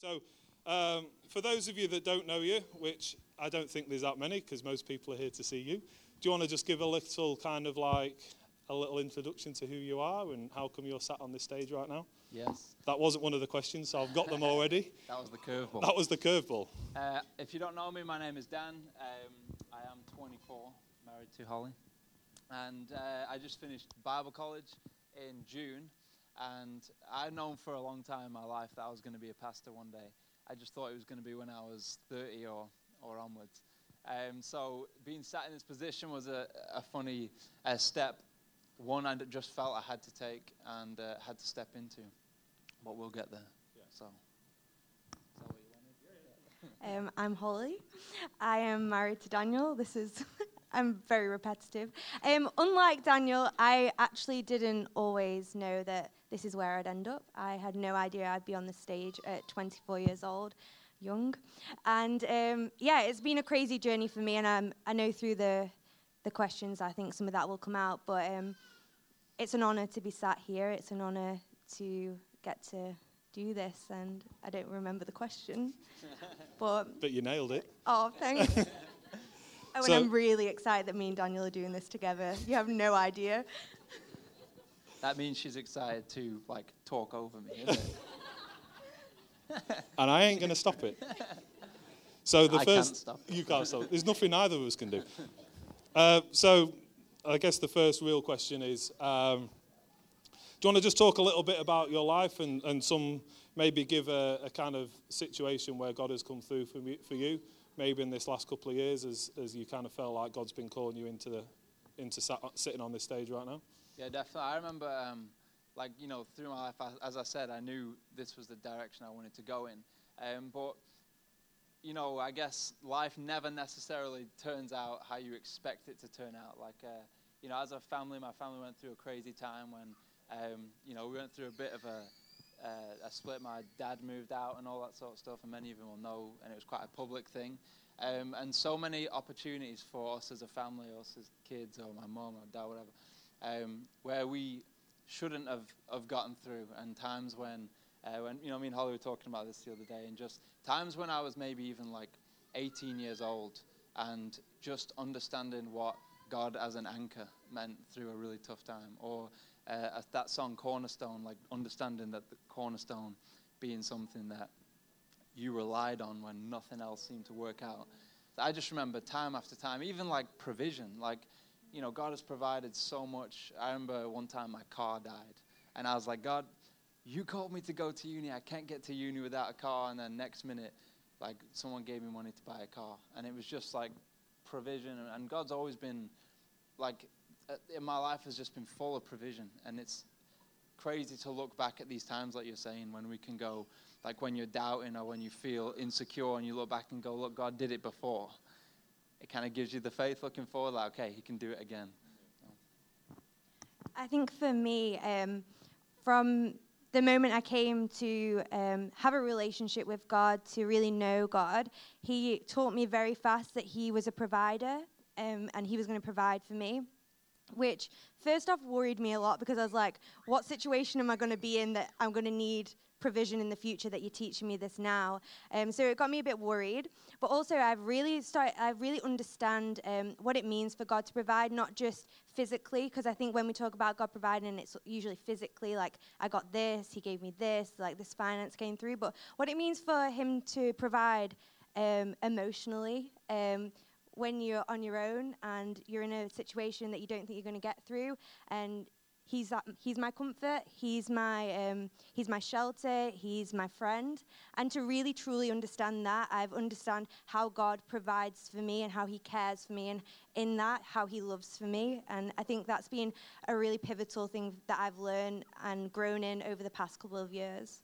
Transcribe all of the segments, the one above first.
So, um, for those of you that don't know you, which I don't think there's that many because most people are here to see you, do you want to just give a little kind of like a little introduction to who you are and how come you're sat on this stage right now? Yes, That wasn't one of the questions, so I've got them already. that was the curveball. That was the curveball. Uh, if you don't know me, my name is Dan. Um, I am 24, married to Holly. And uh, I just finished Bible college in June. And I'd known for a long time in my life that I was going to be a pastor one day. I just thought it was going to be when I was 30 or, or onwards. Um, so being sat in this position was a, a funny uh, step, one I just felt I had to take and uh, had to step into. But we'll get there. Yeah. So, is that what you wanted? Um, I'm Holly. I am married to Daniel. This is, I'm very repetitive. Um, unlike Daniel, I actually didn't always know that this is where I'd end up. I had no idea I'd be on the stage at 24 years old, young. And um, yeah, it's been a crazy journey for me, and um, I know through the, the questions, I think some of that will come out. But um, it's an honour to be sat here. It's an honour to get to do this, and I don't remember the question. but But you nailed it. Oh, thanks. oh, and So- I'm really excited that me and Daniel are doing this together. You have no idea. That means she's excited to like talk over me. And I ain't going to stop it. So the I can't first, stop you can't stop. There's nothing either of us can do. Uh, so I guess the first real question is: um, Do you want to just talk a little bit about your life and, and some maybe give a, a kind of situation where God has come through for, me, for you, maybe in this last couple of years, as, as you kind of felt like God's been calling you into the into sat, sitting on this stage right now? Yeah, definitely. I remember, um, like you know, through my life, as I said, I knew this was the direction I wanted to go in. Um, but you know, I guess life never necessarily turns out how you expect it to turn out. Like, uh, you know, as a family, my family went through a crazy time when, um, you know, we went through a bit of a, uh, a split. My dad moved out and all that sort of stuff, and many of you will know, and it was quite a public thing. Um, and so many opportunities for us as a family, us as kids, or my mum or dad, whatever, um, where we shouldn't have, have gotten through, and times when uh, when you know, me and Holly were talking about this the other day, and just times when I was maybe even like 18 years old, and just understanding what God as an anchor meant through a really tough time, or uh, that song Cornerstone, like understanding that the cornerstone being something that you relied on when nothing else seemed to work out. I just remember time after time, even like provision, like you know, God has provided so much. I remember one time my car died, and I was like, God, you called me to go to uni. I can't get to uni without a car. And then next minute, like someone gave me money to buy a car, and it was just like provision. And- God's always been like uh, in my life has just been full of provision, and it's crazy to look back at these times, like you're saying, when we can go, like when you're doubting or when you feel insecure, and you look back and go, look, God did it before. It kind of gives you the faith looking forward, like, okay, He can do it again. I think for me, um, from the moment I came to um, have a relationship with God, to really know God, He taught me very fast that He was a provider um, and He was going to provide for me. Which first off worried me a lot because I was like, what situation am I going to be in that I'm going to need provision in the future that you're teaching me this now? Um, so it got me a bit worried. But also, I've really started, I really understand um, what it means for God to provide, not just physically, because I think when we talk about God providing, it's usually physically, like, I got this, He gave me this, like, this finance came through. But what it means for Him to provide um, emotionally, um, when you're on your own and you're in a situation that you don't think you're going to get through, and He's that, he's my comfort. He's my um, he's my shelter. He's my friend. And to really truly understand that, I've understand how God provides for me and how He cares for me, and in that how He loves for me. And I think that's been a really pivotal thing that I've learned and grown in over the past couple of years.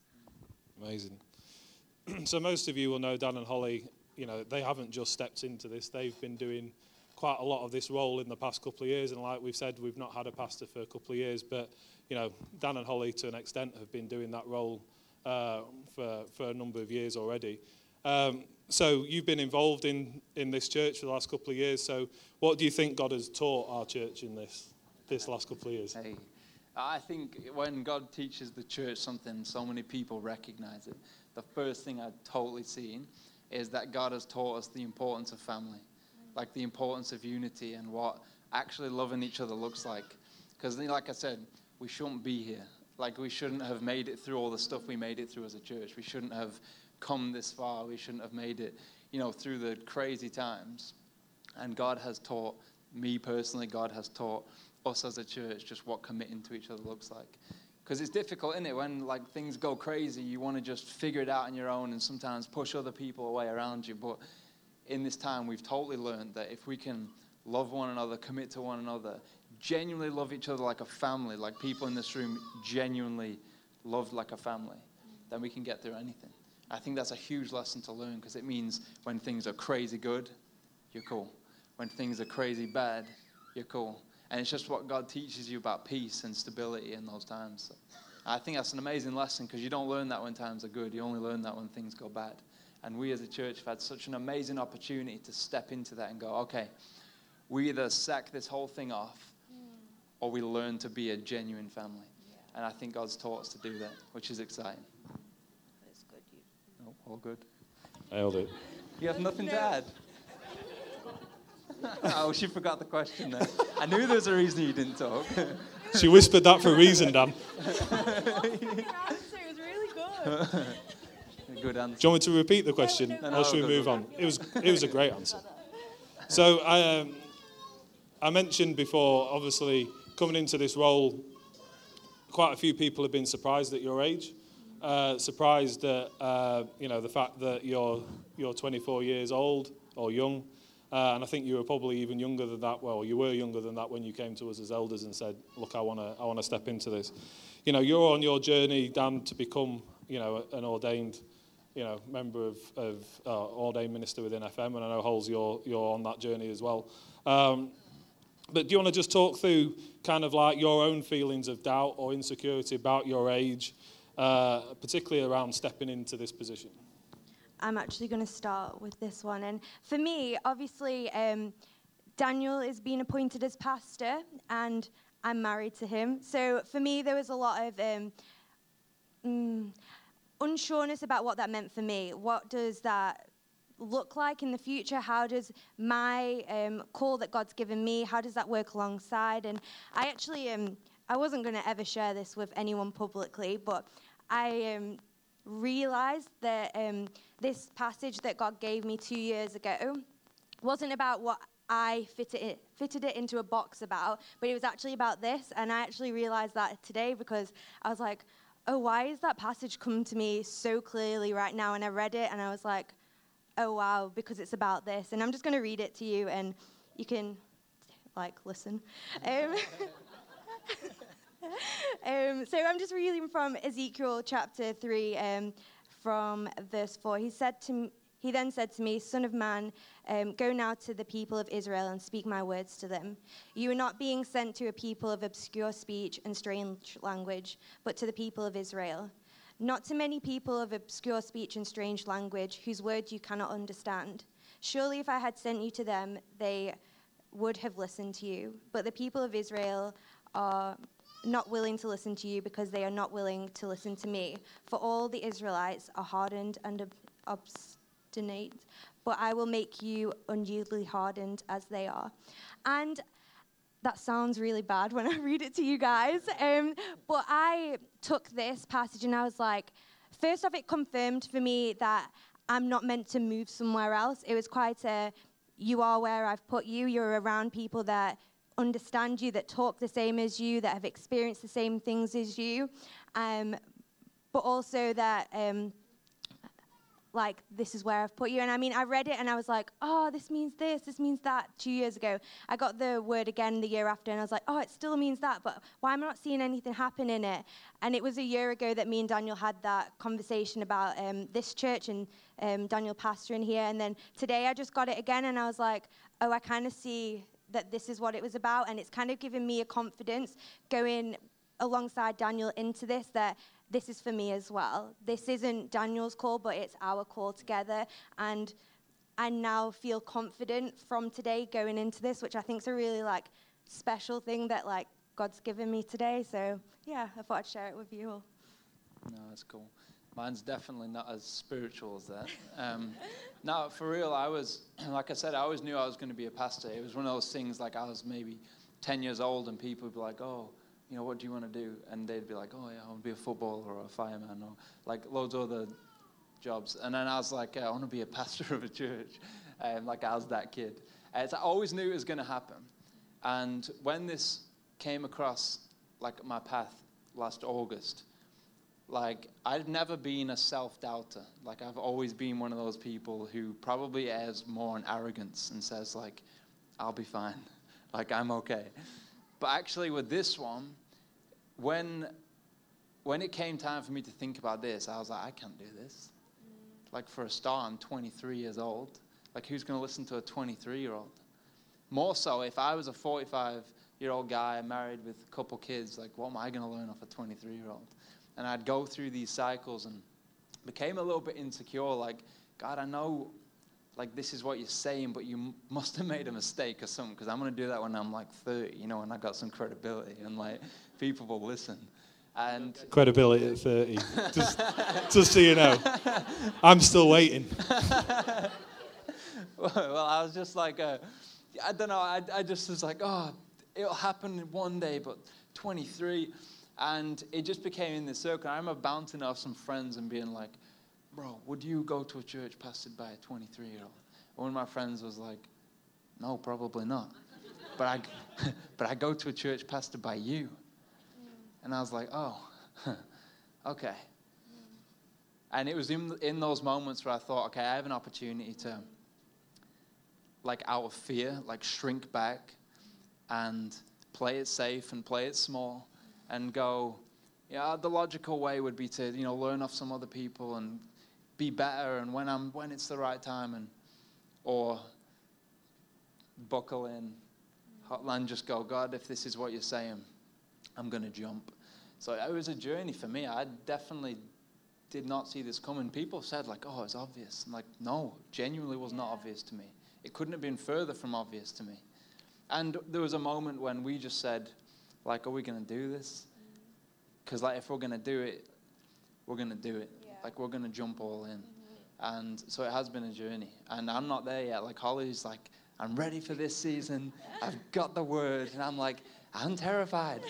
Amazing. so most of you will know Dan and Holly. You know they haven't just stepped into this; they've been doing quite a lot of this role in the past couple of years. And like we've said, we've not had a pastor for a couple of years, but you know Dan and Holly, to an extent, have been doing that role uh, for for a number of years already. Um, so you've been involved in in this church for the last couple of years. So what do you think God has taught our church in this this last couple of years? Hey, I think when God teaches the church something, so many people recognize it. the first thing I'd totally seen is that God has taught us the importance of family, like the importance of unity and what actually loving each other looks like. Because, like I said, we shouldn't be here. Like, we shouldn't have made it through all the stuff we made it through as a church. We shouldn't have come this far. We shouldn't have made it, you know, through the crazy times. And God has taught me personally, God has taught us as a church just what committing to each other looks like. Because it's difficult, isn't it? When like things go crazy, you want to just figure it out on your own and sometimes push other people away around you. But in this time, we've totally learned that if we can love one another, commit to one another, genuinely love each other like a family, like people in this room genuinely loved like a family, then we can get through anything. I think that's a huge lesson to learn because it means when things are crazy good, you're cool. When things are crazy bad, you're cool. And it's just what God teaches you about peace and stability in those times. So I think that's an amazing lesson because you don't learn that when times are good. You only learn that when things go bad. And we as a church have had such an amazing opportunity to step into that and go, okay, we either sack this whole thing off or we learn to be a genuine family. And I think God's taught us to do that, which is exciting. It's good. You. Oh, all good. Nailed it. You have nothing to add? oh, she forgot the question there. I knew there was a reason you didn't talk. She whispered that for a reason, Dan. Do Your answer was really good. Good answer. you want me to repeat the question, No, no, or should we move on? It was it was a great answer. So I um, I mentioned before, obviously coming into this role, quite a few people have been surprised at your age, uh, surprised at uh, you know the fact that you're you're 24 years old or young, uh, and I think you were probably even younger than that. Well, you were younger than that when you came to us as elders and said, "Look, I want to I want to step into this." You know, you're on your journey, Dan, to become you know an ordained you know, member of, of uh, ordained minister within Elim, and I know Holes, you're, you're on that journey as well. Um, but do you want to just talk through kind of like your own feelings of doubt or insecurity about your age, uh, particularly around stepping into this position? I'm actually going to start with this one. And for me, obviously, um, Daniel is being appointed as pastor, and I'm married to him. So for me, there was a lot of um, mm, unsureness about what that meant for me. What does that look like in the future? How does my um, call that God's given me, how does that work alongside? And I actually, um, I wasn't going to ever share this with anyone publicly, but I um, realized that um, this passage that God gave me two years ago wasn't about what I fitted it, fitted it into a box about, but it was actually about this. And I actually realized that today because I was like, oh, why is that passage come to me so clearly right now? And I read it and I was like, oh, wow, because it's about this. And I'm just going to read it to you and you can, like, listen. Um, um, so I'm just reading from Ezekiel chapter 3, um, from verse 4. He said to m- he then said to me, Son of man, um, go now to the people of Israel and speak my words to them. You are not being sent to a people of obscure speech and strange language, but to the people of Israel. Not to many people of obscure speech and strange language, whose words you cannot understand. Surely, if I had sent you to them, they would have listened to you. But the people of Israel are not willing to listen to you because they are not willing to listen to me. For all the Israelites are hardened and ob- obstinate, but I will make you unyieldly hardened as they are. And that sounds really bad when I read it to you guys. Um, but I took this passage and I was like, first off, it confirmed for me that I'm not meant to move somewhere else. It was quite a, you are where I've put you. You're around people that understand you, that talk the same as you, that have experienced the same things as you. Um, but also that, um, like, this is where I've put you. And I mean, I read it and I was like, oh, this means this, this means that. Two years ago, I got the word again the year after and I was like, oh, it still means that, but why am I not seeing anything happen in it? And it was a year ago that me and Daniel had that conversation about um, this church and um, Daniel pastoring here. And then today I just got it again and I was like, oh, I kind of see that this is what it was about. And it's kind of given me a confidence going alongside Daniel into this that this is for me as well. This isn't Daniel's call, but it's our call together. And I now feel confident from today going into this, which I think is a really like special thing that like God's given me today. So yeah, I thought I'd share it with you all. No, that's cool. Mine's definitely not as spiritual as that. Um, no, for real, I was, like I said, I always knew I was going to be a pastor. It was one of those things like I was maybe 10 years old and people would be like, oh, you know, what do you want to do? And they'd be like, oh, yeah, I want to be a footballer or a fireman or like loads of other jobs. And then I was like, I want to be a pastor of a church. Um, like I was that kid. And I always knew it was going to happen. And when this came across like my path last August, like I've never been a self-doubter. Like I've always been one of those people who probably has more on arrogance and says like, I'll be fine. Like I'm okay. But actually with this one, when when it came time for me to think about this, I was like, I can't do this. Like for a start, I'm 23 years old. Like who's going to listen to a 23 year old? More so, if I was a 45 year old guy married with a couple kids, like what am I going to learn off a 23 year old? And I'd go through these cycles and became a little bit insecure. Like, God, I know, like, this is what you're saying, but you must have made a mistake or something, because I'm going to do that when I'm like 30, you know, and I've got some credibility and like people will listen. And credibility at 30. just, just so you know, I'm still waiting. well, I was just like, uh, I don't know, I, I just was like, oh, it'll happen one day, but 23. And it just became in this circle. I remember bouncing off some friends and being like, bro, would you go to a church pastored by a 23 year old? One of my friends was like, no, probably not. but, I, but I go to a church pastored by you. And I was like, oh, okay. And it was in, in those moments where I thought, okay, I have an opportunity to, like, out of fear, like, shrink back and play it safe and play it small and go, yeah, the logical way would be to, you know, learn off some other people and be better and when I'm when it's the right time and or buckle in and just go, God, if this is what you're saying, I'm gonna jump. So it was a journey for me. I definitely did not see this coming. People said like, oh, it's obvious. I'm like, no, genuinely was not obvious to me. It couldn't have been further from obvious to me. And there was a moment when we just said, like, are we going to do this? Mm. Because, like, if we're going to do it, we're going to do it. Like, we're going to jump all in. Mm-hmm. And so it has been a journey. And I'm not there yet. Like, Holly's like, I'm ready for this season. I've got the word. And I'm like, I'm terrified.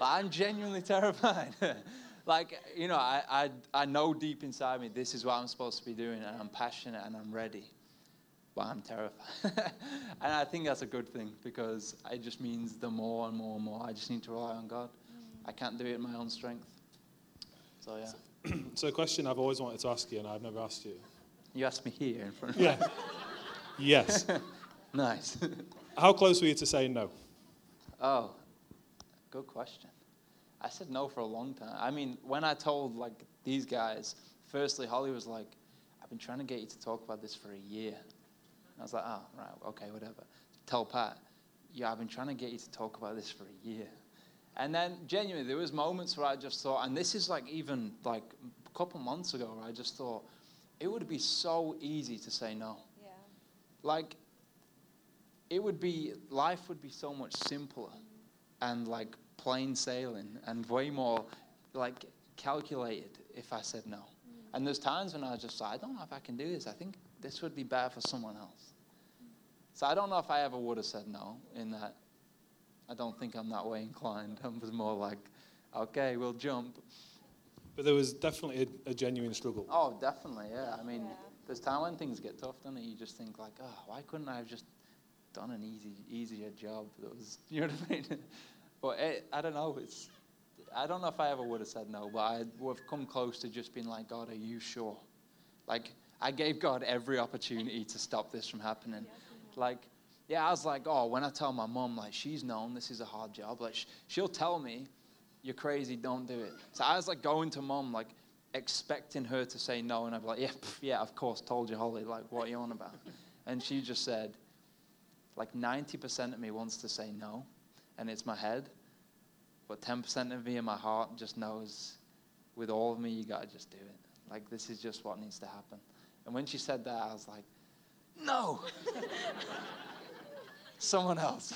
I'm genuinely terrified. like, you know, I, I, I know deep inside me this is what I'm supposed to be doing, and I'm passionate and I'm ready but I'm terrified. and I think that's a good thing because it just means the more and more and more I just need to rely on God. I can't do it in my own strength. So, yeah. So, a question I've always wanted to ask you and I've never asked you. You asked me here in front of Yeah. yes. nice. How close were you to saying no? Oh, good question. I said no for a long time. I mean, when I told like these guys, firstly, Holly was like, I've been trying to get you to talk about this for a year. I was like, oh, right, okay, whatever. Tell Pat, yeah, I've been trying to get you to talk about this for a year. And then genuinely, there was moments where I just thought, and this is like even like a couple months ago, where I just thought it would be so easy to say no. Yeah. Like it would be life would be so much simpler and like plain sailing and way more like calculated if I said no. Mm. And there's times when I was just like, I don't know if I can do this. I think this would be bad for someone else. So I don't know if I ever would have said no in that. I don't think I'm that way inclined. I was more like, okay, we'll jump. But there was definitely a, a genuine struggle. Oh, definitely, yeah. I mean, yeah. there's time when things get tough, don't it? You just think like, oh, why couldn't I have just done an easy, easier job? That was, you know what I mean? but it, I don't know. It's, I don't know if I ever would have said no, but I would have come close to just being like, God, are you sure? Like, I gave God every opportunity to stop this from happening. Like, yeah, I was like, oh, when I tell my mom, like, she's known this is a hard job, like, she'll tell me, you're crazy, don't do it. So I was like going to mom, like, expecting her to say no, and I'd be like, yeah, pff, yeah, of course, told you, Holly, like, what are you on about? And she just said, like, 90% of me wants to say no, and it's my head, but 10% of me in my heart just knows, with all of me, you gotta just do it. Like, this is just what needs to happen. And when she said that, I was like, no. Someone else.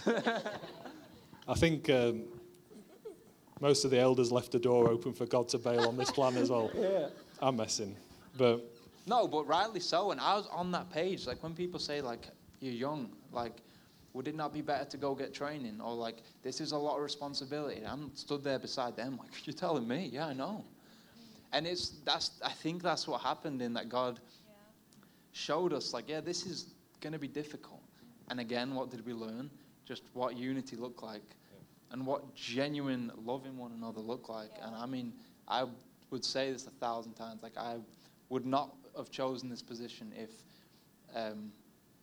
I think um, most of the elders left the door open for God to bail on this plan as well. Yeah. I'm messing, but No, but rightly so. And I was on that page. Like when people say like you're young, like would it not be better to go get training? Or like this is a lot of responsibility. I'm stood there beside them like you're telling me, yeah, I know. And it's that's I think that's what happened in that God showed us like, yeah, this is gonna be difficult. And again, what did we learn? Just what unity looked like and what genuine loving one another looked like. And I mean, I would say this a thousand times. Like I would not have chosen this position if um,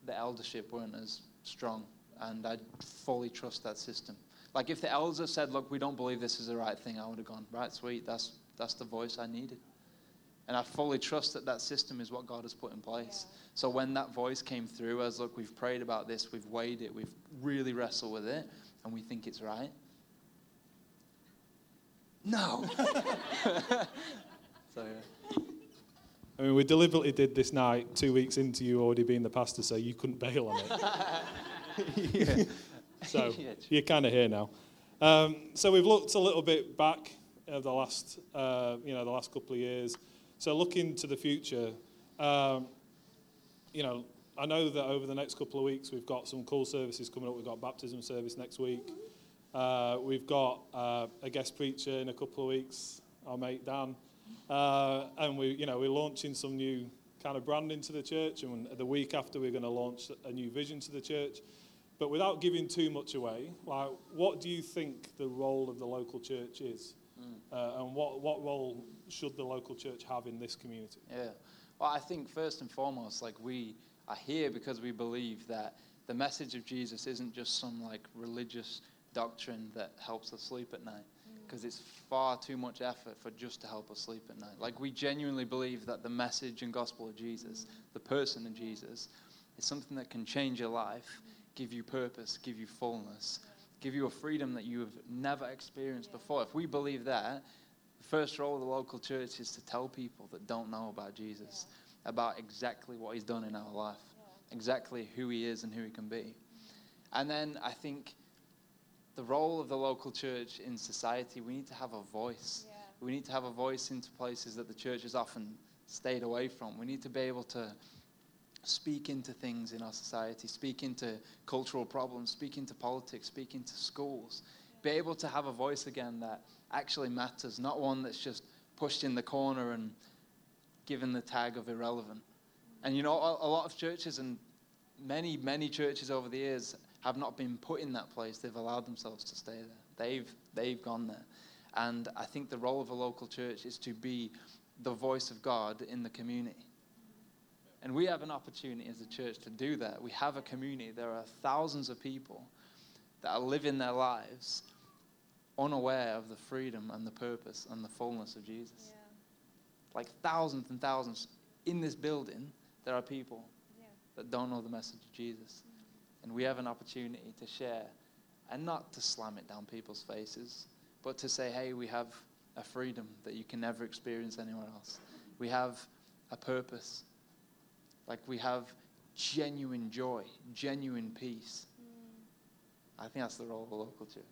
the eldership weren't as strong, and I fully trust that system. Like if the elders had said, "Look, we don't believe this is the right thing," I would have gone, "Right, sweet. That's that's the voice I needed." And I fully trust that that system is what God has put in place. Yeah. So when that voice came through, as look, we've prayed about this, we've weighed it, we've really wrestled with it, and we think it's right. No. so yeah. I mean, we deliberately did this night two weeks into you already being the pastor, so you couldn't bail on it. So you're kind of here now. Um, so we've looked a little bit back at the last, uh, you know, the last couple of years. So looking to the future, um, you know, I know that over the next couple of weeks we've got some cool services coming up. We've got baptism service next week. Uh, we've got uh, a guest preacher in a couple of weeks, our mate Dan, uh, and we, you know, we're launching some new kind of branding to the church. And the week after, we're going to launch a new vision to the church. But without giving too much away, like, what do you think the role of the local church is, uh, and what what role should the local church have in this community? Yeah. Well, I think first and foremost, like we are here because we believe that the message of Jesus isn't just some like religious doctrine that helps us sleep at night, because it's far too much effort for just to help us sleep at night. Like we genuinely believe that the message and gospel of Jesus, the person of Jesus, is something that can change your life, give you purpose, give you fullness, give you a freedom that you have never experienced before. If we believe that, the first role of the local church is to tell people that don't know about Jesus, about exactly what he's done in our life, exactly who he is and who he can be. And then I think the role of the local church in society, we need to have a voice. Yeah. We need to have a voice into places that the church has often stayed away from. We need to be able to speak into things in our society, speak into cultural problems, speak into politics, speak into schools. Be able to have a voice again that actually matters, not one that's just pushed in the corner and given the tag of irrelevant. And you know, a, lot of churches and many, many churches over the years have not been put in that place. They've allowed themselves to stay there. They've, they've gone there. And I think the role of a local church is to be the voice of God in the community. And we have an opportunity as a church to do that. We have a community. There are thousands of people that are living their lives unaware of the freedom and the purpose and the fullness of Jesus. Like thousands and thousands in this building, there are people Yeah. that don't know the message of Jesus. Mm-hmm. And we have an opportunity to share and not to slam it down people's faces, but to say, hey, we have a freedom that you can never experience anywhere else. We have a purpose. Like we have genuine joy, genuine peace. I think that's the role of a local church.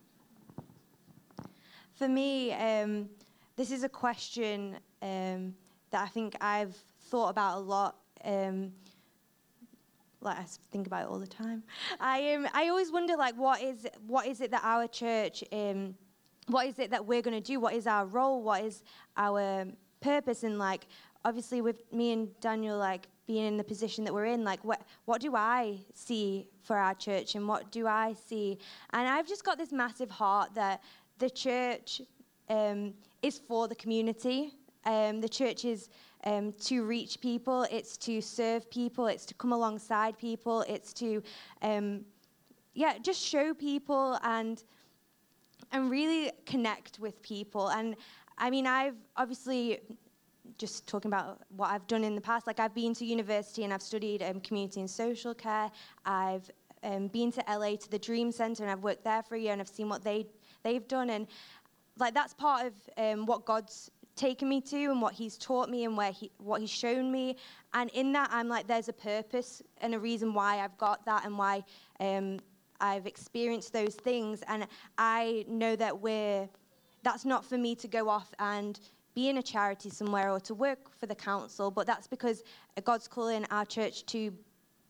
For me, um, this is a question um, that I think I've thought about a lot. Um, like I think about it all the time. I um, I always wonder like what is what is it that our church um, what is it that we're going to do? What is our role? What is our purpose? And like obviously with me and Daniel like being in the position that we're in, like what what do I see for our church and what do I see? And I've just got this massive heart that the church um, is for the community. Um, the church is um, to reach people, it's to serve people, it's to come alongside people, it's to, um, yeah, just show people and and really connect with people. And I mean, I've obviously just talking about what I've done in the past. Like I've been to university and I've studied um, community and social care. I've um, been to LA to the Dream Center and I've worked there for a year and I've seen what they they've done and like that's part of um, what God's taken me to and what He's taught me and where he what He's shown me. And in that, I'm like, there's a purpose and a reason why I've got that and why um, I've experienced those things. And I know that we're that's not for me to go off and be in a charity somewhere or to work for the council, but that's because God's calling our church to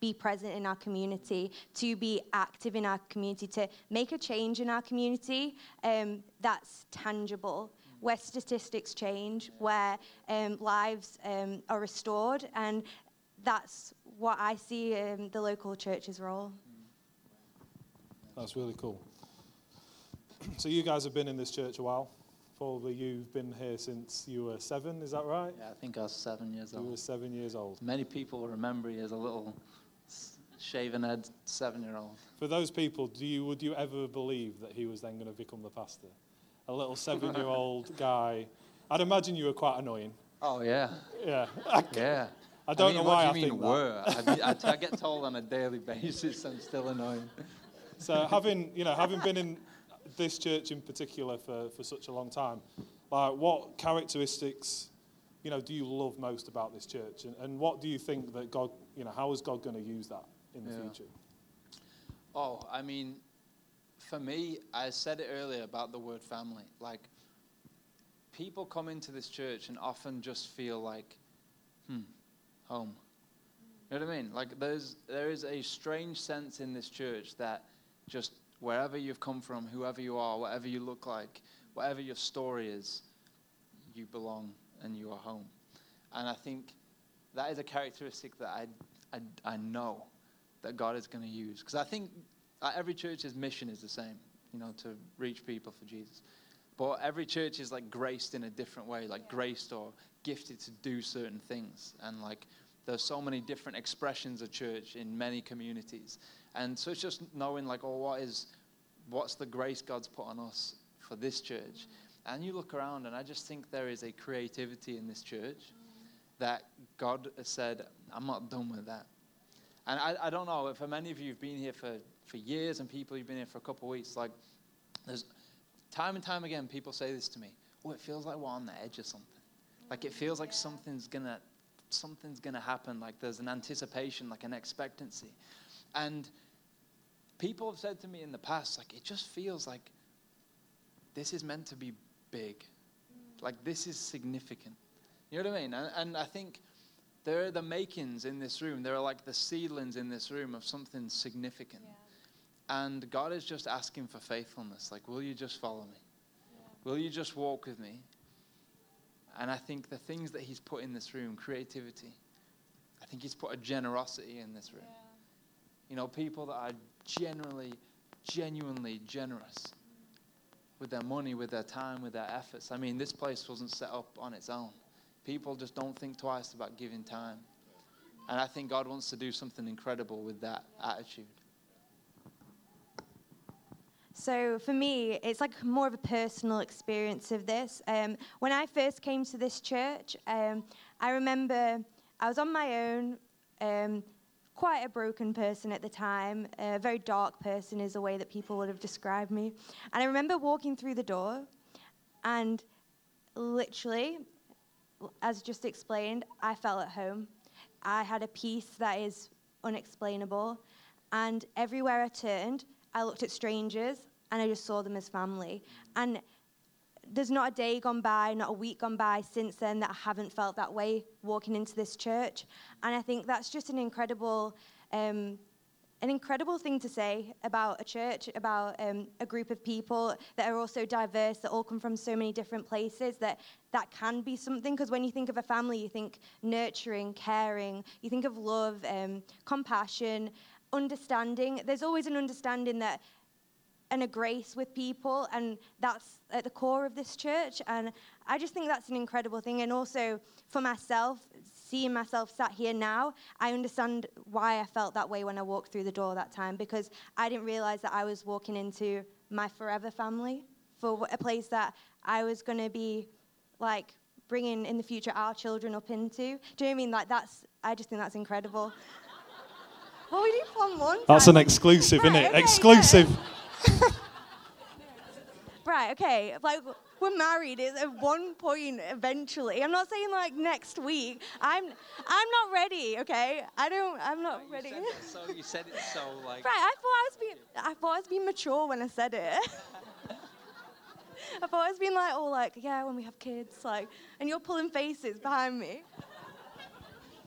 be present in our community, to be active in our community, to make a change in our community um, that's tangible, where statistics change, where um, lives um, are restored, and that's what I see in the local church's role. That's really cool. So you guys have been in this church a while. Probably you've been here since you were seven. Is that right? Yeah, I think I was seven years old. You were seven years old. Many people remember me as a little shaven head seven year old. For those people, do you would you ever believe that he was then going to become the pastor? A little seven-year-old guy. I'd imagine you were quite annoying. Oh, yeah. Yeah. Yeah. I don't mean, know what why do I you mean think that. were? I, I, I get told on a daily basis I'm still annoying. So having you know having been in this church in particular for, for such a long time, like what characteristics you know do you love most about this church, and, and what do you think that God you know how is God going to use that in the Yeah. future? Oh, I mean, for me, I said it earlier about the word family. Like, people come into this church and often just feel like, hmm, home. You know what I mean? Like, there's there is a strange sense in this church that just wherever you've come from, whoever you are, whatever you look like, whatever your story is, you belong and you are home. And I think that is a characteristic that I, I, I know that God is going to use. Because I think every church's mission is the same, you know, to reach people for Jesus. But every church is like graced in a different way, like graced or gifted to do certain things. And like there's so many different expressions of church in many communities. And so it's just knowing like, oh, what is, what's the grace God's put on us for this church? And you look around, and I just think there is a creativity in this church that God has said, I'm not done with that. And I, I don't know, for many of you who've been here for, for years and people who've been here for a couple of weeks, like, there's time and time again, people say this to me. Oh, it feels like we're on the edge of something. Like, it feels like something's gonna, something's gonna happen. Like, there's an anticipation, like an expectancy. And people have said to me in the past, like, it just feels like this is meant to be big. Like, this is significant. You know what I mean? And, and I think there are the makings in this room. There are like the seedlings in this room of something significant. And God is just asking for faithfulness. Like, will you just follow me? Will you just walk with me? And I think the things that He's put in this room, creativity, I think He's put a generosity in this room. You know, people that are generally, genuinely generous with their money, with their time, with their efforts. I mean, this place wasn't set up on its own. People just don't think twice about giving time. And I think God wants to do something incredible with that attitude. So for me, it's like more of a personal experience of this. Um, when I first came to this church, um, I remember I was on my own, um, quite a broken person at the time, a very dark person is a way that people would have described me. And I remember walking through the door, and literally, as just explained, I felt at home. I had a peace that is unexplainable. And everywhere I turned, I looked at strangers and I just saw them as family. And there's not a day gone by, not a week gone by since then that I haven't felt that way walking into this church. And I think that's just an incredible, um, an incredible thing to say about a church, about um, a group of people that are also diverse, that all come from so many different places. That that can be something. Because when you think of a family, you think nurturing, caring. You think of love, um, compassion, understanding. There's always an understanding that and a grace with people, and that's at the core of this church. And I just think that's an incredible thing. And also for myself, seeing myself sat here now, I understand why I felt that way when I walked through the door that time because I didn't realize that I was walking into my forever family for a place that I was going to be like bringing in the future our children up into. Do you know what I mean? Like that's, I just think that's incredible. well, we do plan one. That's an exclusive, isn't Right, it? okay, yeah. Exclusive. Right, okay. Like we're married is at one point eventually. I'm not saying like next week. I'm I'm not ready, okay? I don't I'm not oh, ready. You said, it so, you said it so like. Right, I thought I was being I thought I was being mature when I said it. I've always been like, all like, yeah, when we have kids, like, and you're pulling faces behind me.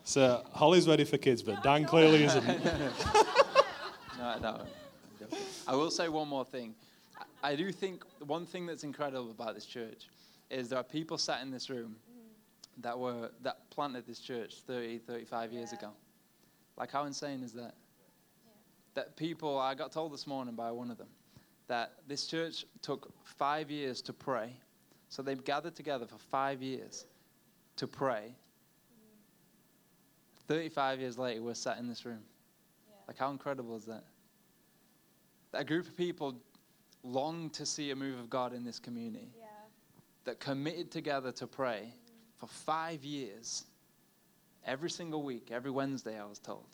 So Holly's ready for kids, but Dan clearly isn't. No, no. I will say one more thing. I do think one thing that's incredible about this church is there are people sat in this room that were that planted this church 30, 35 years ago. Like how insane is that? That people I got told this morning by one of them that this church took five years to pray. So they've gathered together for five years to pray. Mm-hmm. 35 years later, we're sat in this room. Like, how incredible is that? That a group of people long to see a move of God in this community, Yeah. that committed together to pray mm. for five years, every single week, every Wednesday, I was told.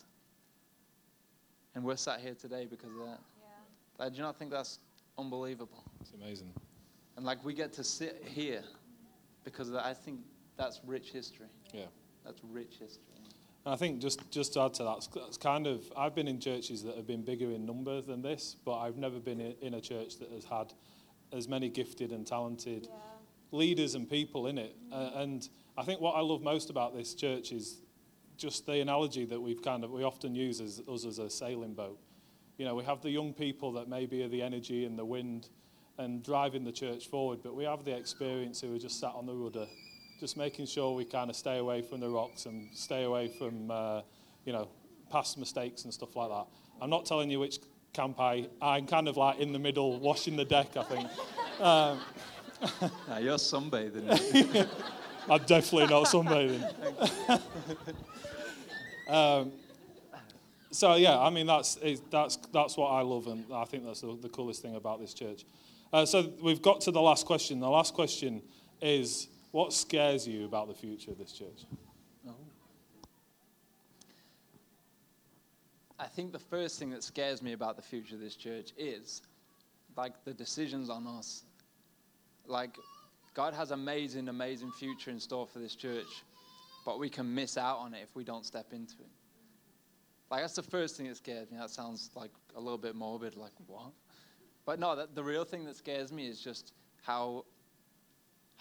And we're sat here today because of that. Like, do you not think that's unbelievable? It's amazing. And like, we get to sit here because of that. I think that's rich history. Yeah. That's rich history. And I think just, just to add to that, it's, kind of, I've been in churches that have been bigger in number than this, but I've never been in, a church that has had as many gifted and talented leaders and people in it. Uh, and I think what I love most about this church is just the analogy that we've kind of, we often use as us as a sailing boat. You know, we have the young people that maybe are the energy and the wind and driving the church forward, but we have the experience who are just sat on the rudder, just making sure we kind of stay away from the rocks and stay away from, uh, you know, past mistakes and stuff like that. I'm not telling you which camp I, I'm kind of like in the middle, washing the deck, I think. Um, Now, you're sunbathing. I'm definitely not sunbathing. um, so yeah, I mean that's that's that's what I love, and I think that's the, the coolest thing about this church. Uh, so we've got to the last question. The last question is, what scares you about the future of this church? Oh. I think the first thing that scares me about the future of this church is like the decisions on us. Like, God has amazing, amazing future in store for this church, but we can miss out on it if we don't step into it. Like, that's the first thing that scares me. That sounds like a little bit morbid, like, what? But no, that, the real thing that scares me is just how,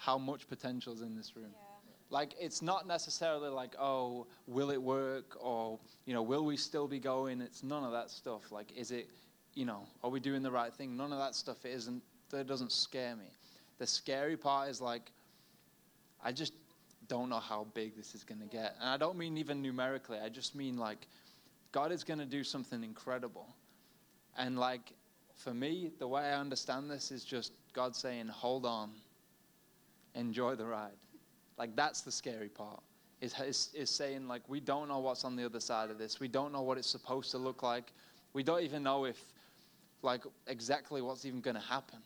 how much potential is in this room. Like, it's not necessarily like, oh, will it work? Or, you know, will we still be going? It's none of that stuff. Like, is it, you know, are we doing the right thing? None of that stuff isn't, that doesn't scare me. The scary part is like, I just don't know how big this is going to get. And I don't mean even numerically, I just mean like, God is going to do something incredible. And like, for me, the way I understand this is just God saying, hold on, enjoy the ride. Like, that's the scary part. Is, is, is saying, like, we don't know what's on the other side of this. We don't know what it's supposed to look like. We don't even know if, like, exactly what's even going to happen.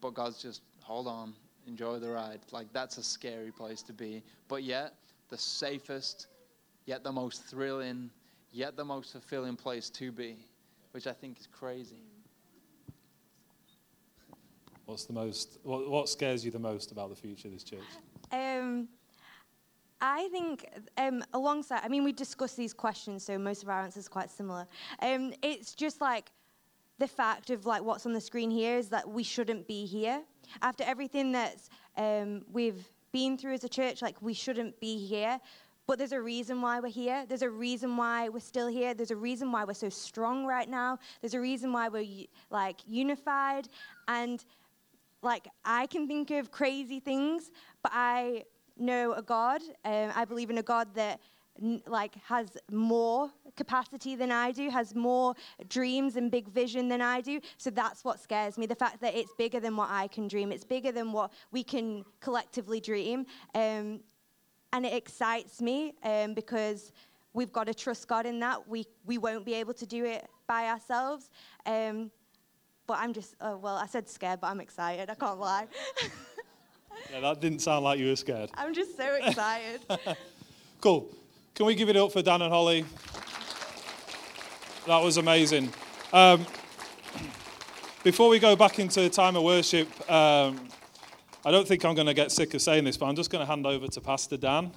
But God's just, hold on, enjoy the ride. Like, that's a scary place to be. But yet, the safest, yet the most thrilling, yet the most fulfilling place to be, which I think is crazy. What's the most? What, what scares you the most about the future of this church? Um, I think um, alongside, I mean, we discussed these questions, so most of our answers are quite similar. Um, it's just like the fact of like what's on the screen here is that we shouldn't be here after everything that um, we've been through as a church. Like we shouldn't be here, but there's a reason why we're here. There's a reason why we're still here. There's a reason why we're so strong right now. There's a reason why we're like unified and like I can think of crazy things, but I know a God. Um, I believe in a God that like has more capacity than I do, has more dreams and big vision than I do. So that's what scares me: the fact that it's bigger than what I can dream. It's bigger than what we can collectively dream, um, and it excites me um, because. We've got to trust God in that. We, we won't be able to do it by ourselves. Um, but I'm just, oh, well, I said scared, but I'm excited. I can't lie. Yeah, that didn't sound like you were scared. I'm just so excited. Cool. Can we give it up for Dan and Holly? That was amazing. Um, before we go back into time of worship, um, I don't think I'm going to get sick of saying this, but I'm just going to hand over to Pastor Dan,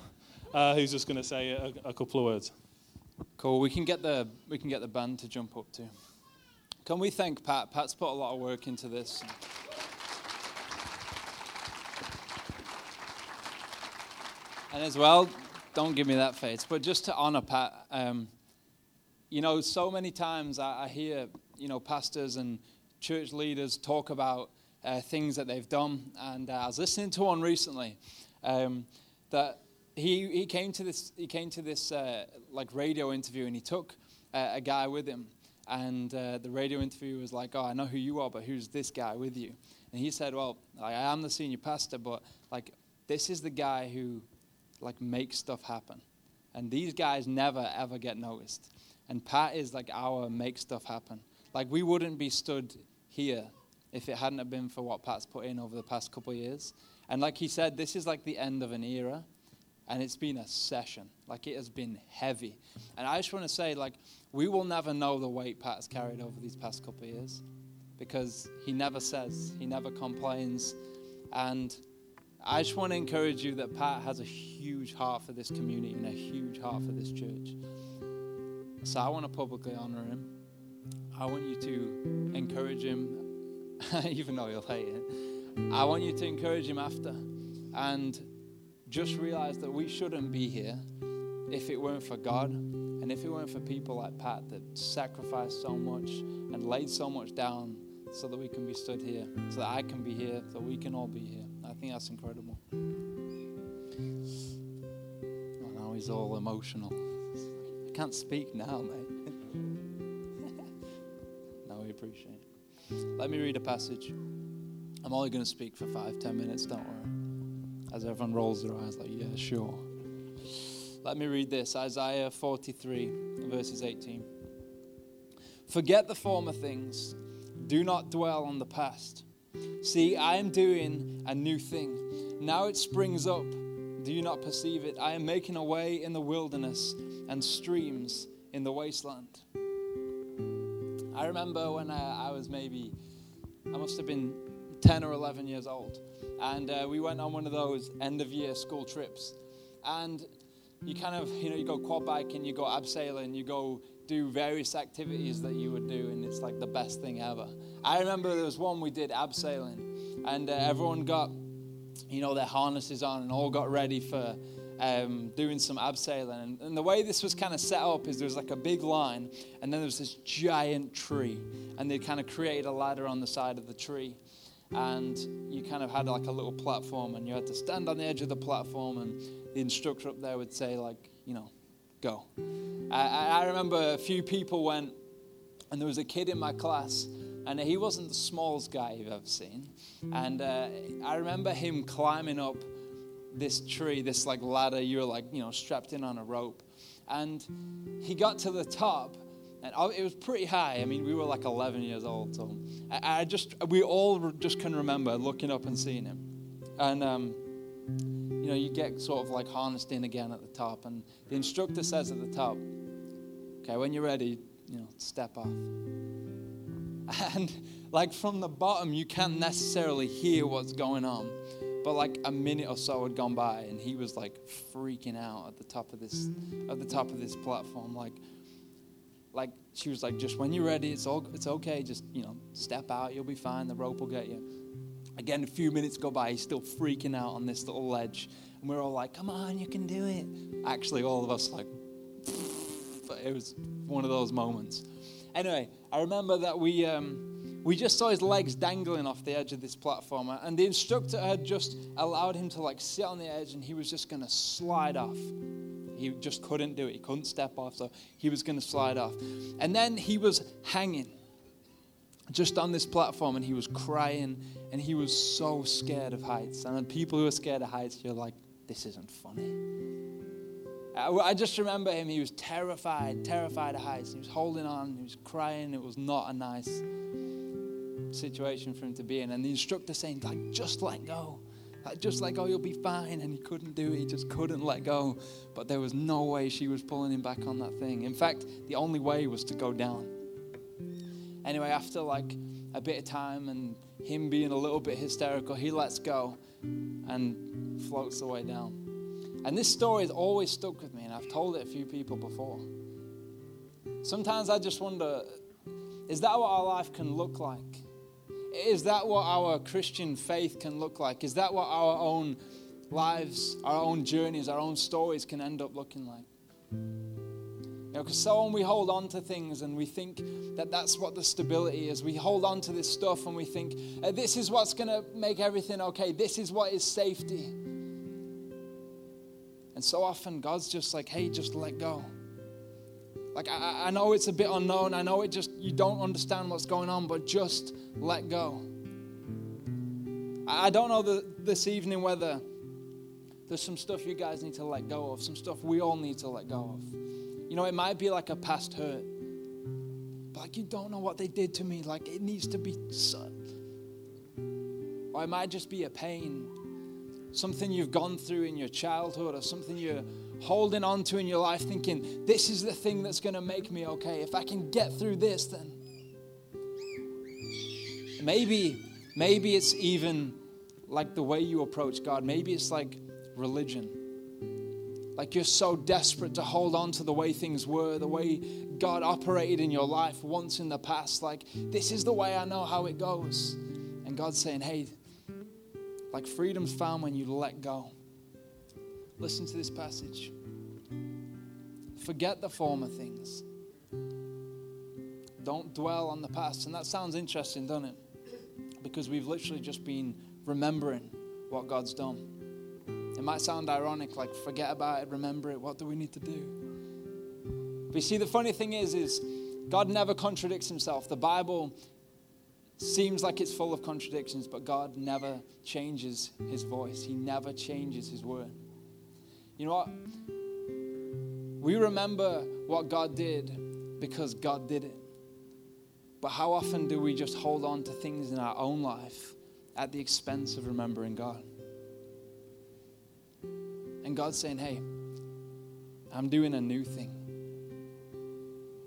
uh, who's just going to say a, a couple of words. Cool. We can get the we can get the band to jump up too. Can we thank Pat? Pat's put a lot of work into this. And as well, don't give me that face, but just to honor Pat, um, you know, so many times I, I, hear, you know, pastors and church leaders talk about uh, things that they've done. And uh, I was listening to one recently um, that he, he came to this, he came to this uh, like radio interview and he took uh, a guy with him and uh, the radio interview was like, oh, I know who you are, but who's this guy with you? And he said, well, I am the senior pastor, but like, this is the guy who like makes stuff happen. And these guys never ever get noticed. And Pat is like our make stuff happen. Like we wouldn't be stood here if it hadn't have been for what Pat's put in over the past couple of years. And like he said, this is like the end of an era. And it's been a session. Like it has been heavy. And I just want to say, like, we will never know the weight Pat's carried over these past couple of years because he never says, he never complains. And I just want to encourage you that Pat has a huge heart for this community and a huge heart for this church. So I want to publicly honor him. I want you to encourage him, even though he'll hate it. I want you to encourage him after. And just realize that we shouldn't be here if it weren't for God and if it weren't for people like Pat that sacrificed so much and laid so much down so that we can be stood here, so that I can be here, so we can all be here. I think that's incredible. Oh, now he's all emotional. I can't speak now, mate. no, we appreciate it. Let me read a passage. I'm only going to speak for five, ten minutes, don't worry. As everyone rolls their eyes, like, yeah, sure. Let me read this Isaiah 43, verses 18. Forget the former things, do not dwell on the past. See, I am doing a new thing. Now it springs up. Do you not perceive it? I am making a way in the wilderness and streams in the wasteland. I remember when I, I was maybe, I must have been 10 or 11 years old. And uh, we went on one of those end of year school trips. And you kind of, you know, you go quad biking, you go abseiling, you go do various activities that you would do, and it's like the best thing ever. I remember there was one we did abseiling, and uh, everyone got, you know, their harnesses on and all got ready for um, doing some abseiling. And, and the way this was kind of set up is there was like a big line, and then there was this giant tree, and they kind of created a ladder on the side of the tree. And you kind of had like a little platform, and you had to stand on the edge of the platform, and the instructor up there would say, like, you know, go. I, I remember a few people went, and there was a kid in my class, and he wasn't the smallest guy you've ever seen. And uh, I remember him climbing up this tree, this like ladder, you were like, you know, strapped in on a rope. And he got to the top, and it was pretty high. I mean, we were like 11 years old, so I, I just, we all just can remember looking up and seeing him. And, um, you know, you get sort of like harnessed in again at the top, and the instructor says at the top, okay, when you're ready, you know, step off. And like from the bottom, you can't necessarily hear what's going on. But like a minute or so had gone by, and he was like freaking out at the top of this, at the top of this platform. Like, like she was like, just when you're ready, it's all, it's okay. Just you know, step out. You'll be fine. The rope will get you. Again, a few minutes go by. He's still freaking out on this little ledge, and we're all like, "Come on, you can do it." Actually, all of us like, it was one of those moments. Anyway, I remember that we. Um, we just saw his legs dangling off the edge of this platform and the instructor had just allowed him to like sit on the edge and he was just going to slide off he just couldn't do it he couldn't step off so he was going to slide off and then he was hanging just on this platform and he was crying and he was so scared of heights and people who are scared of heights you're like this isn't funny I just remember him. He was terrified, terrified of heights. He was holding on. He was crying. It was not a nice situation for him to be in. And the instructor saying, like, just let go. Like, just let go, you'll be fine. And he couldn't do it. He just couldn't let go. But there was no way she was pulling him back on that thing. In fact, the only way was to go down. Anyway, after like a bit of time and him being a little bit hysterical, he lets go and floats the way down. And this story has always stuck with me, and I've told it a few people before. Sometimes I just wonder is that what our life can look like? Is that what our Christian faith can look like? Is that what our own lives, our own journeys, our own stories can end up looking like. You know, because so often we hold on to things and we think that that's what the stability is. We hold on to this stuff and we think, this is what's going to make everything okay. This is what is safety. And so often God's just like, hey, just let go. Like, I, I know it's a bit unknown. I know it just, you don't understand what's going on, but just let go. I, don't know the, this evening whether there's some stuff you guys need to let go of, some stuff we all need to let go of. You know, it might be like a past hurt, but like you don't know what they did to me. Like it needs to be, or it might just be a pain, something you've gone through in your childhood, or something you're holding on to in your life, thinking, this is the thing that's going to make me okay. If I can get through this, then maybe, maybe it's even like the way you approach God. Maybe it's like religion. Like you're so desperate to hold on to the way things were, the way God operated in your life once in the past. Like, this is the way I know how it goes. And God's saying, hey, like freedom's found when you let go. Listen to this passage. Forget the former things. Don't dwell on the past. And that sounds interesting, doesn't it? Because we've literally just been remembering what God's done. It might sound ironic, like forget about it, remember it. What do we need to do? But you see, the funny thing is, is God never contradicts himself. The Bible seems like it's full of contradictions, but God never changes his voice. He never changes his word. You know what? We remember what God did because God did it. But how often do we just hold on to things in our own life at the expense of remembering God? And God's saying, hey, I'm doing a new thing.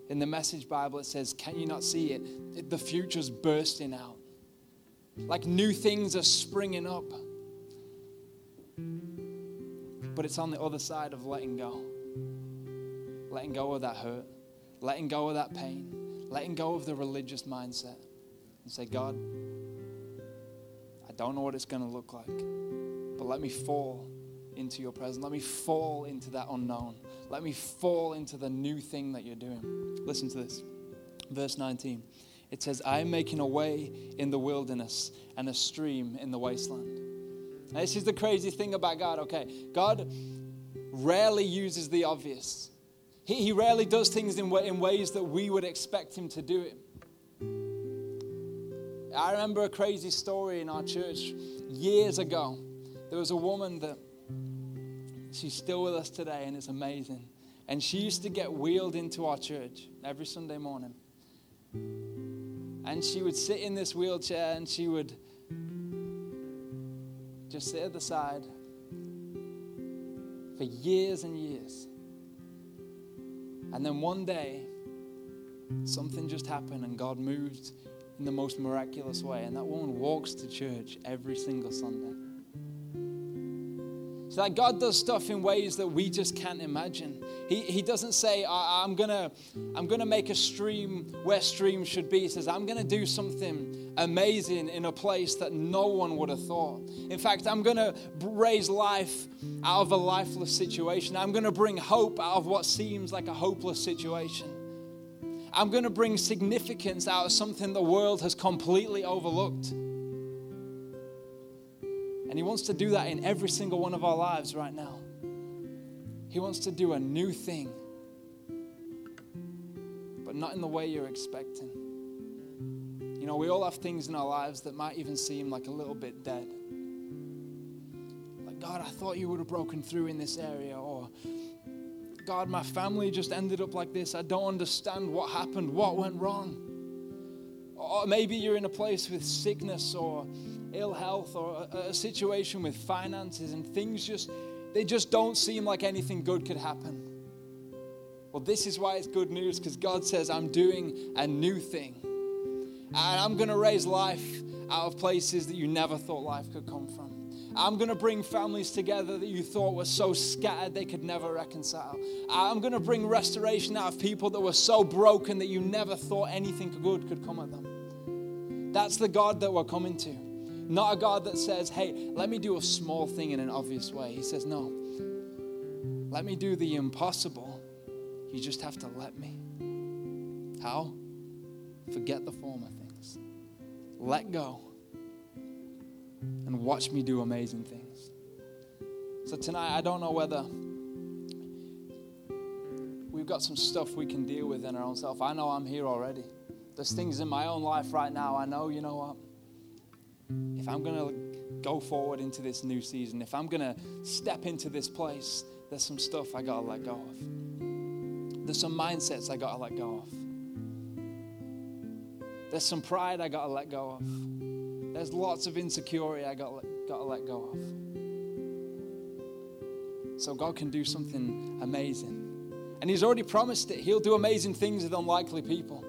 In the Message Bible, it says, Can you not see it? the future's bursting out. Like new things are springing up. But it's on the other side of letting go. Letting go of that hurt, letting go of that pain, letting go of the religious mindset and say, God, I don't know what it's going to look like, but let me fall into your presence. Let me fall into that unknown. Let me fall into the new thing that you're doing. Listen to this. Verse 19. It says, I am making a way in the wilderness and a stream in the wasteland. This is the crazy thing about God, okay? God rarely uses the obvious. He, he rarely does things in, in ways that we would expect him to do it. I remember a crazy story in our church years ago. There was a woman that She's still with us today, and it's amazing. And she used to get wheeled into our church every Sunday morning. And she would sit in this wheelchair and she would just sit at the side for years and years. And then one day, something just happened and God moved in the most miraculous way. And that woman walks to church every single Sunday. So that God does stuff in ways that we just can't imagine. He, he doesn't say, I, am gonna, I'm gonna make a stream where streams should be. He says, I'm gonna do something amazing in a place that no one would have thought. In fact, I'm gonna raise life out of a lifeless situation. I'm gonna bring hope out of what seems like a hopeless situation. I'm gonna bring significance out of something the world has completely overlooked. And He wants to do that in every single one of our lives right now. He wants to do a new thing, but not in the way you're expecting. You know, we all have things in our lives that might even seem like a little bit dead. Like, God, I thought you would have broken through in this area, or God, my family just ended up like this. I don't understand what happened, what went wrong. Or maybe you're in a place with sickness or ill health or a, a situation with finances and things just, they just don't seem like anything good could happen. Well, this is why it's good news because God says, I'm doing a new thing. And I'm going to raise life out of places that you never thought life could come from. I'm going to bring families together that you thought were so scattered they could never reconcile. I'm going to bring restoration out of people that were so broken that you never thought anything good could come at them. That's the God that we're coming to. Not a God that says, hey, let me do a small thing in an obvious way. He says, no, let me do the impossible. You just have to let me. How? Forget the former things. Let go and watch me do amazing things. So tonight, I don't know whether we've got some stuff we can deal with in our own self. I know I'm here already. There's things in my own life right now. I know, you know what? If I'm going to go forward into this new season, if I'm going to step into this place, there's some stuff I got to let go of. There's some mindsets I got to let go of. There's some pride I got to let go of. There's lots of insecurity I got, got to let go of. So God can do something amazing. And He's already promised it. He'll do amazing things with unlikely people.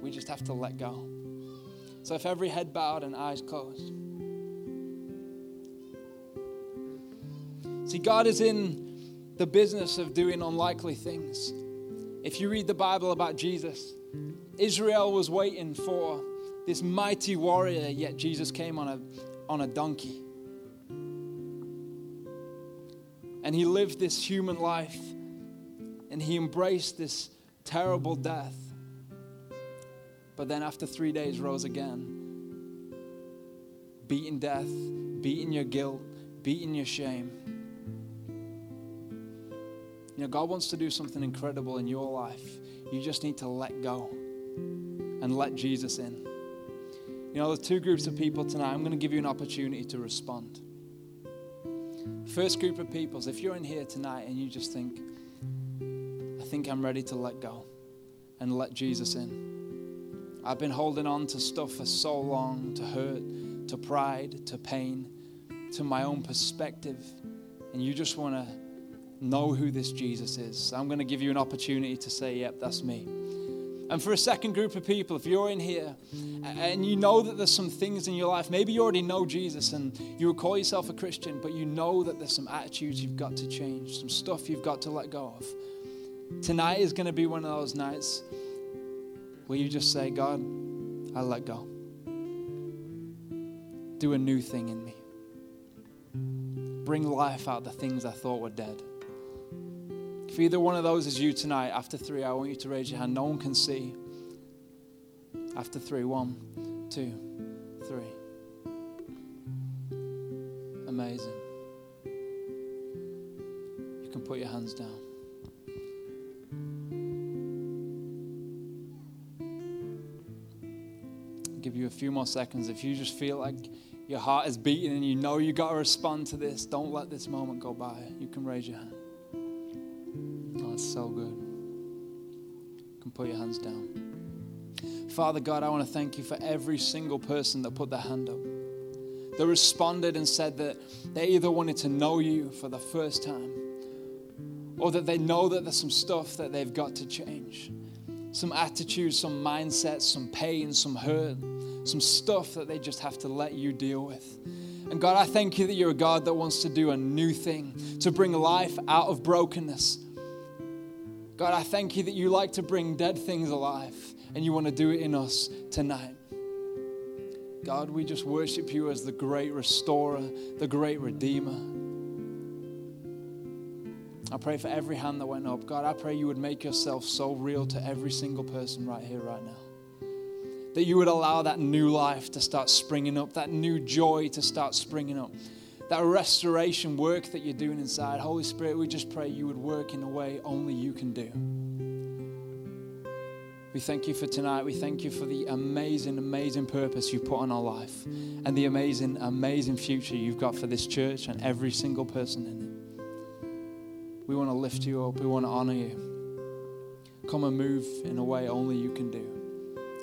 We just have to let go. So if every head bowed and eyes closed. See, God is in the business of doing unlikely things. If you read the Bible about Jesus, Israel was waiting for this mighty warrior, yet Jesus came on a, on a donkey. And he lived this human life and he embraced this terrible death. But then, after three days, rose again, beating death, beating your guilt, beating your shame. You know, God wants to do something incredible in your life. You just need to let go and let Jesus in. You know, there's two groups of people tonight. I'm going to give you an opportunity to respond. First group of people is if you're in here tonight and you just think, I think I'm ready to let go and let Jesus in. I've been holding on to stuff for so long to hurt, to pride, to pain, to my own perspective. And you just want to know who this Jesus is. I'm going to give you an opportunity to say, Yep, that's me. And for a second group of people, if you're in here and you know that there's some things in your life, maybe you already know Jesus and you would call yourself a Christian, but you know that there's some attitudes you've got to change, some stuff you've got to let go of. Tonight is going to be one of those nights where you just say, God, I let go. Do a new thing in me. Bring life out the things I thought were dead. If either one of those is you tonight, after three, I want you to raise your hand. No one can see. After three, one, two, three. Amazing. You can put your hands down. Give you a few more seconds. If you just feel like your heart is beating and you know you got to respond to this, don't let this moment go by. You can raise your hand. Oh, it's so good. You can put your hands down. Father God, I want to thank you for every single person that put their hand up. That responded and said that they either wanted to know you for the first time or that they know that there's some stuff that they've got to change. Some attitudes, some mindsets, some pain, some hurt, some stuff that they just have to let you deal with. And God, I thank you that you're a God that wants to do a new thing, to bring life out of brokenness. God, I thank you that you like to bring dead things alive and you want to do it in us tonight. God, we just worship you as the great restorer, the great redeemer. I pray for every hand that went up. God, I pray you would make yourself so real to every single person right here, right now. That you would allow that new life to start springing up, that new joy to start springing up, that restoration work that you're doing inside. Holy Spirit, we just pray you would work in a way only you can do. We thank you for tonight. We thank you for the amazing, amazing purpose you put on our life and the amazing, amazing future you've got for this church and every single person in it. We want to lift you up. We want to honor you. Come and move in a way only you can do.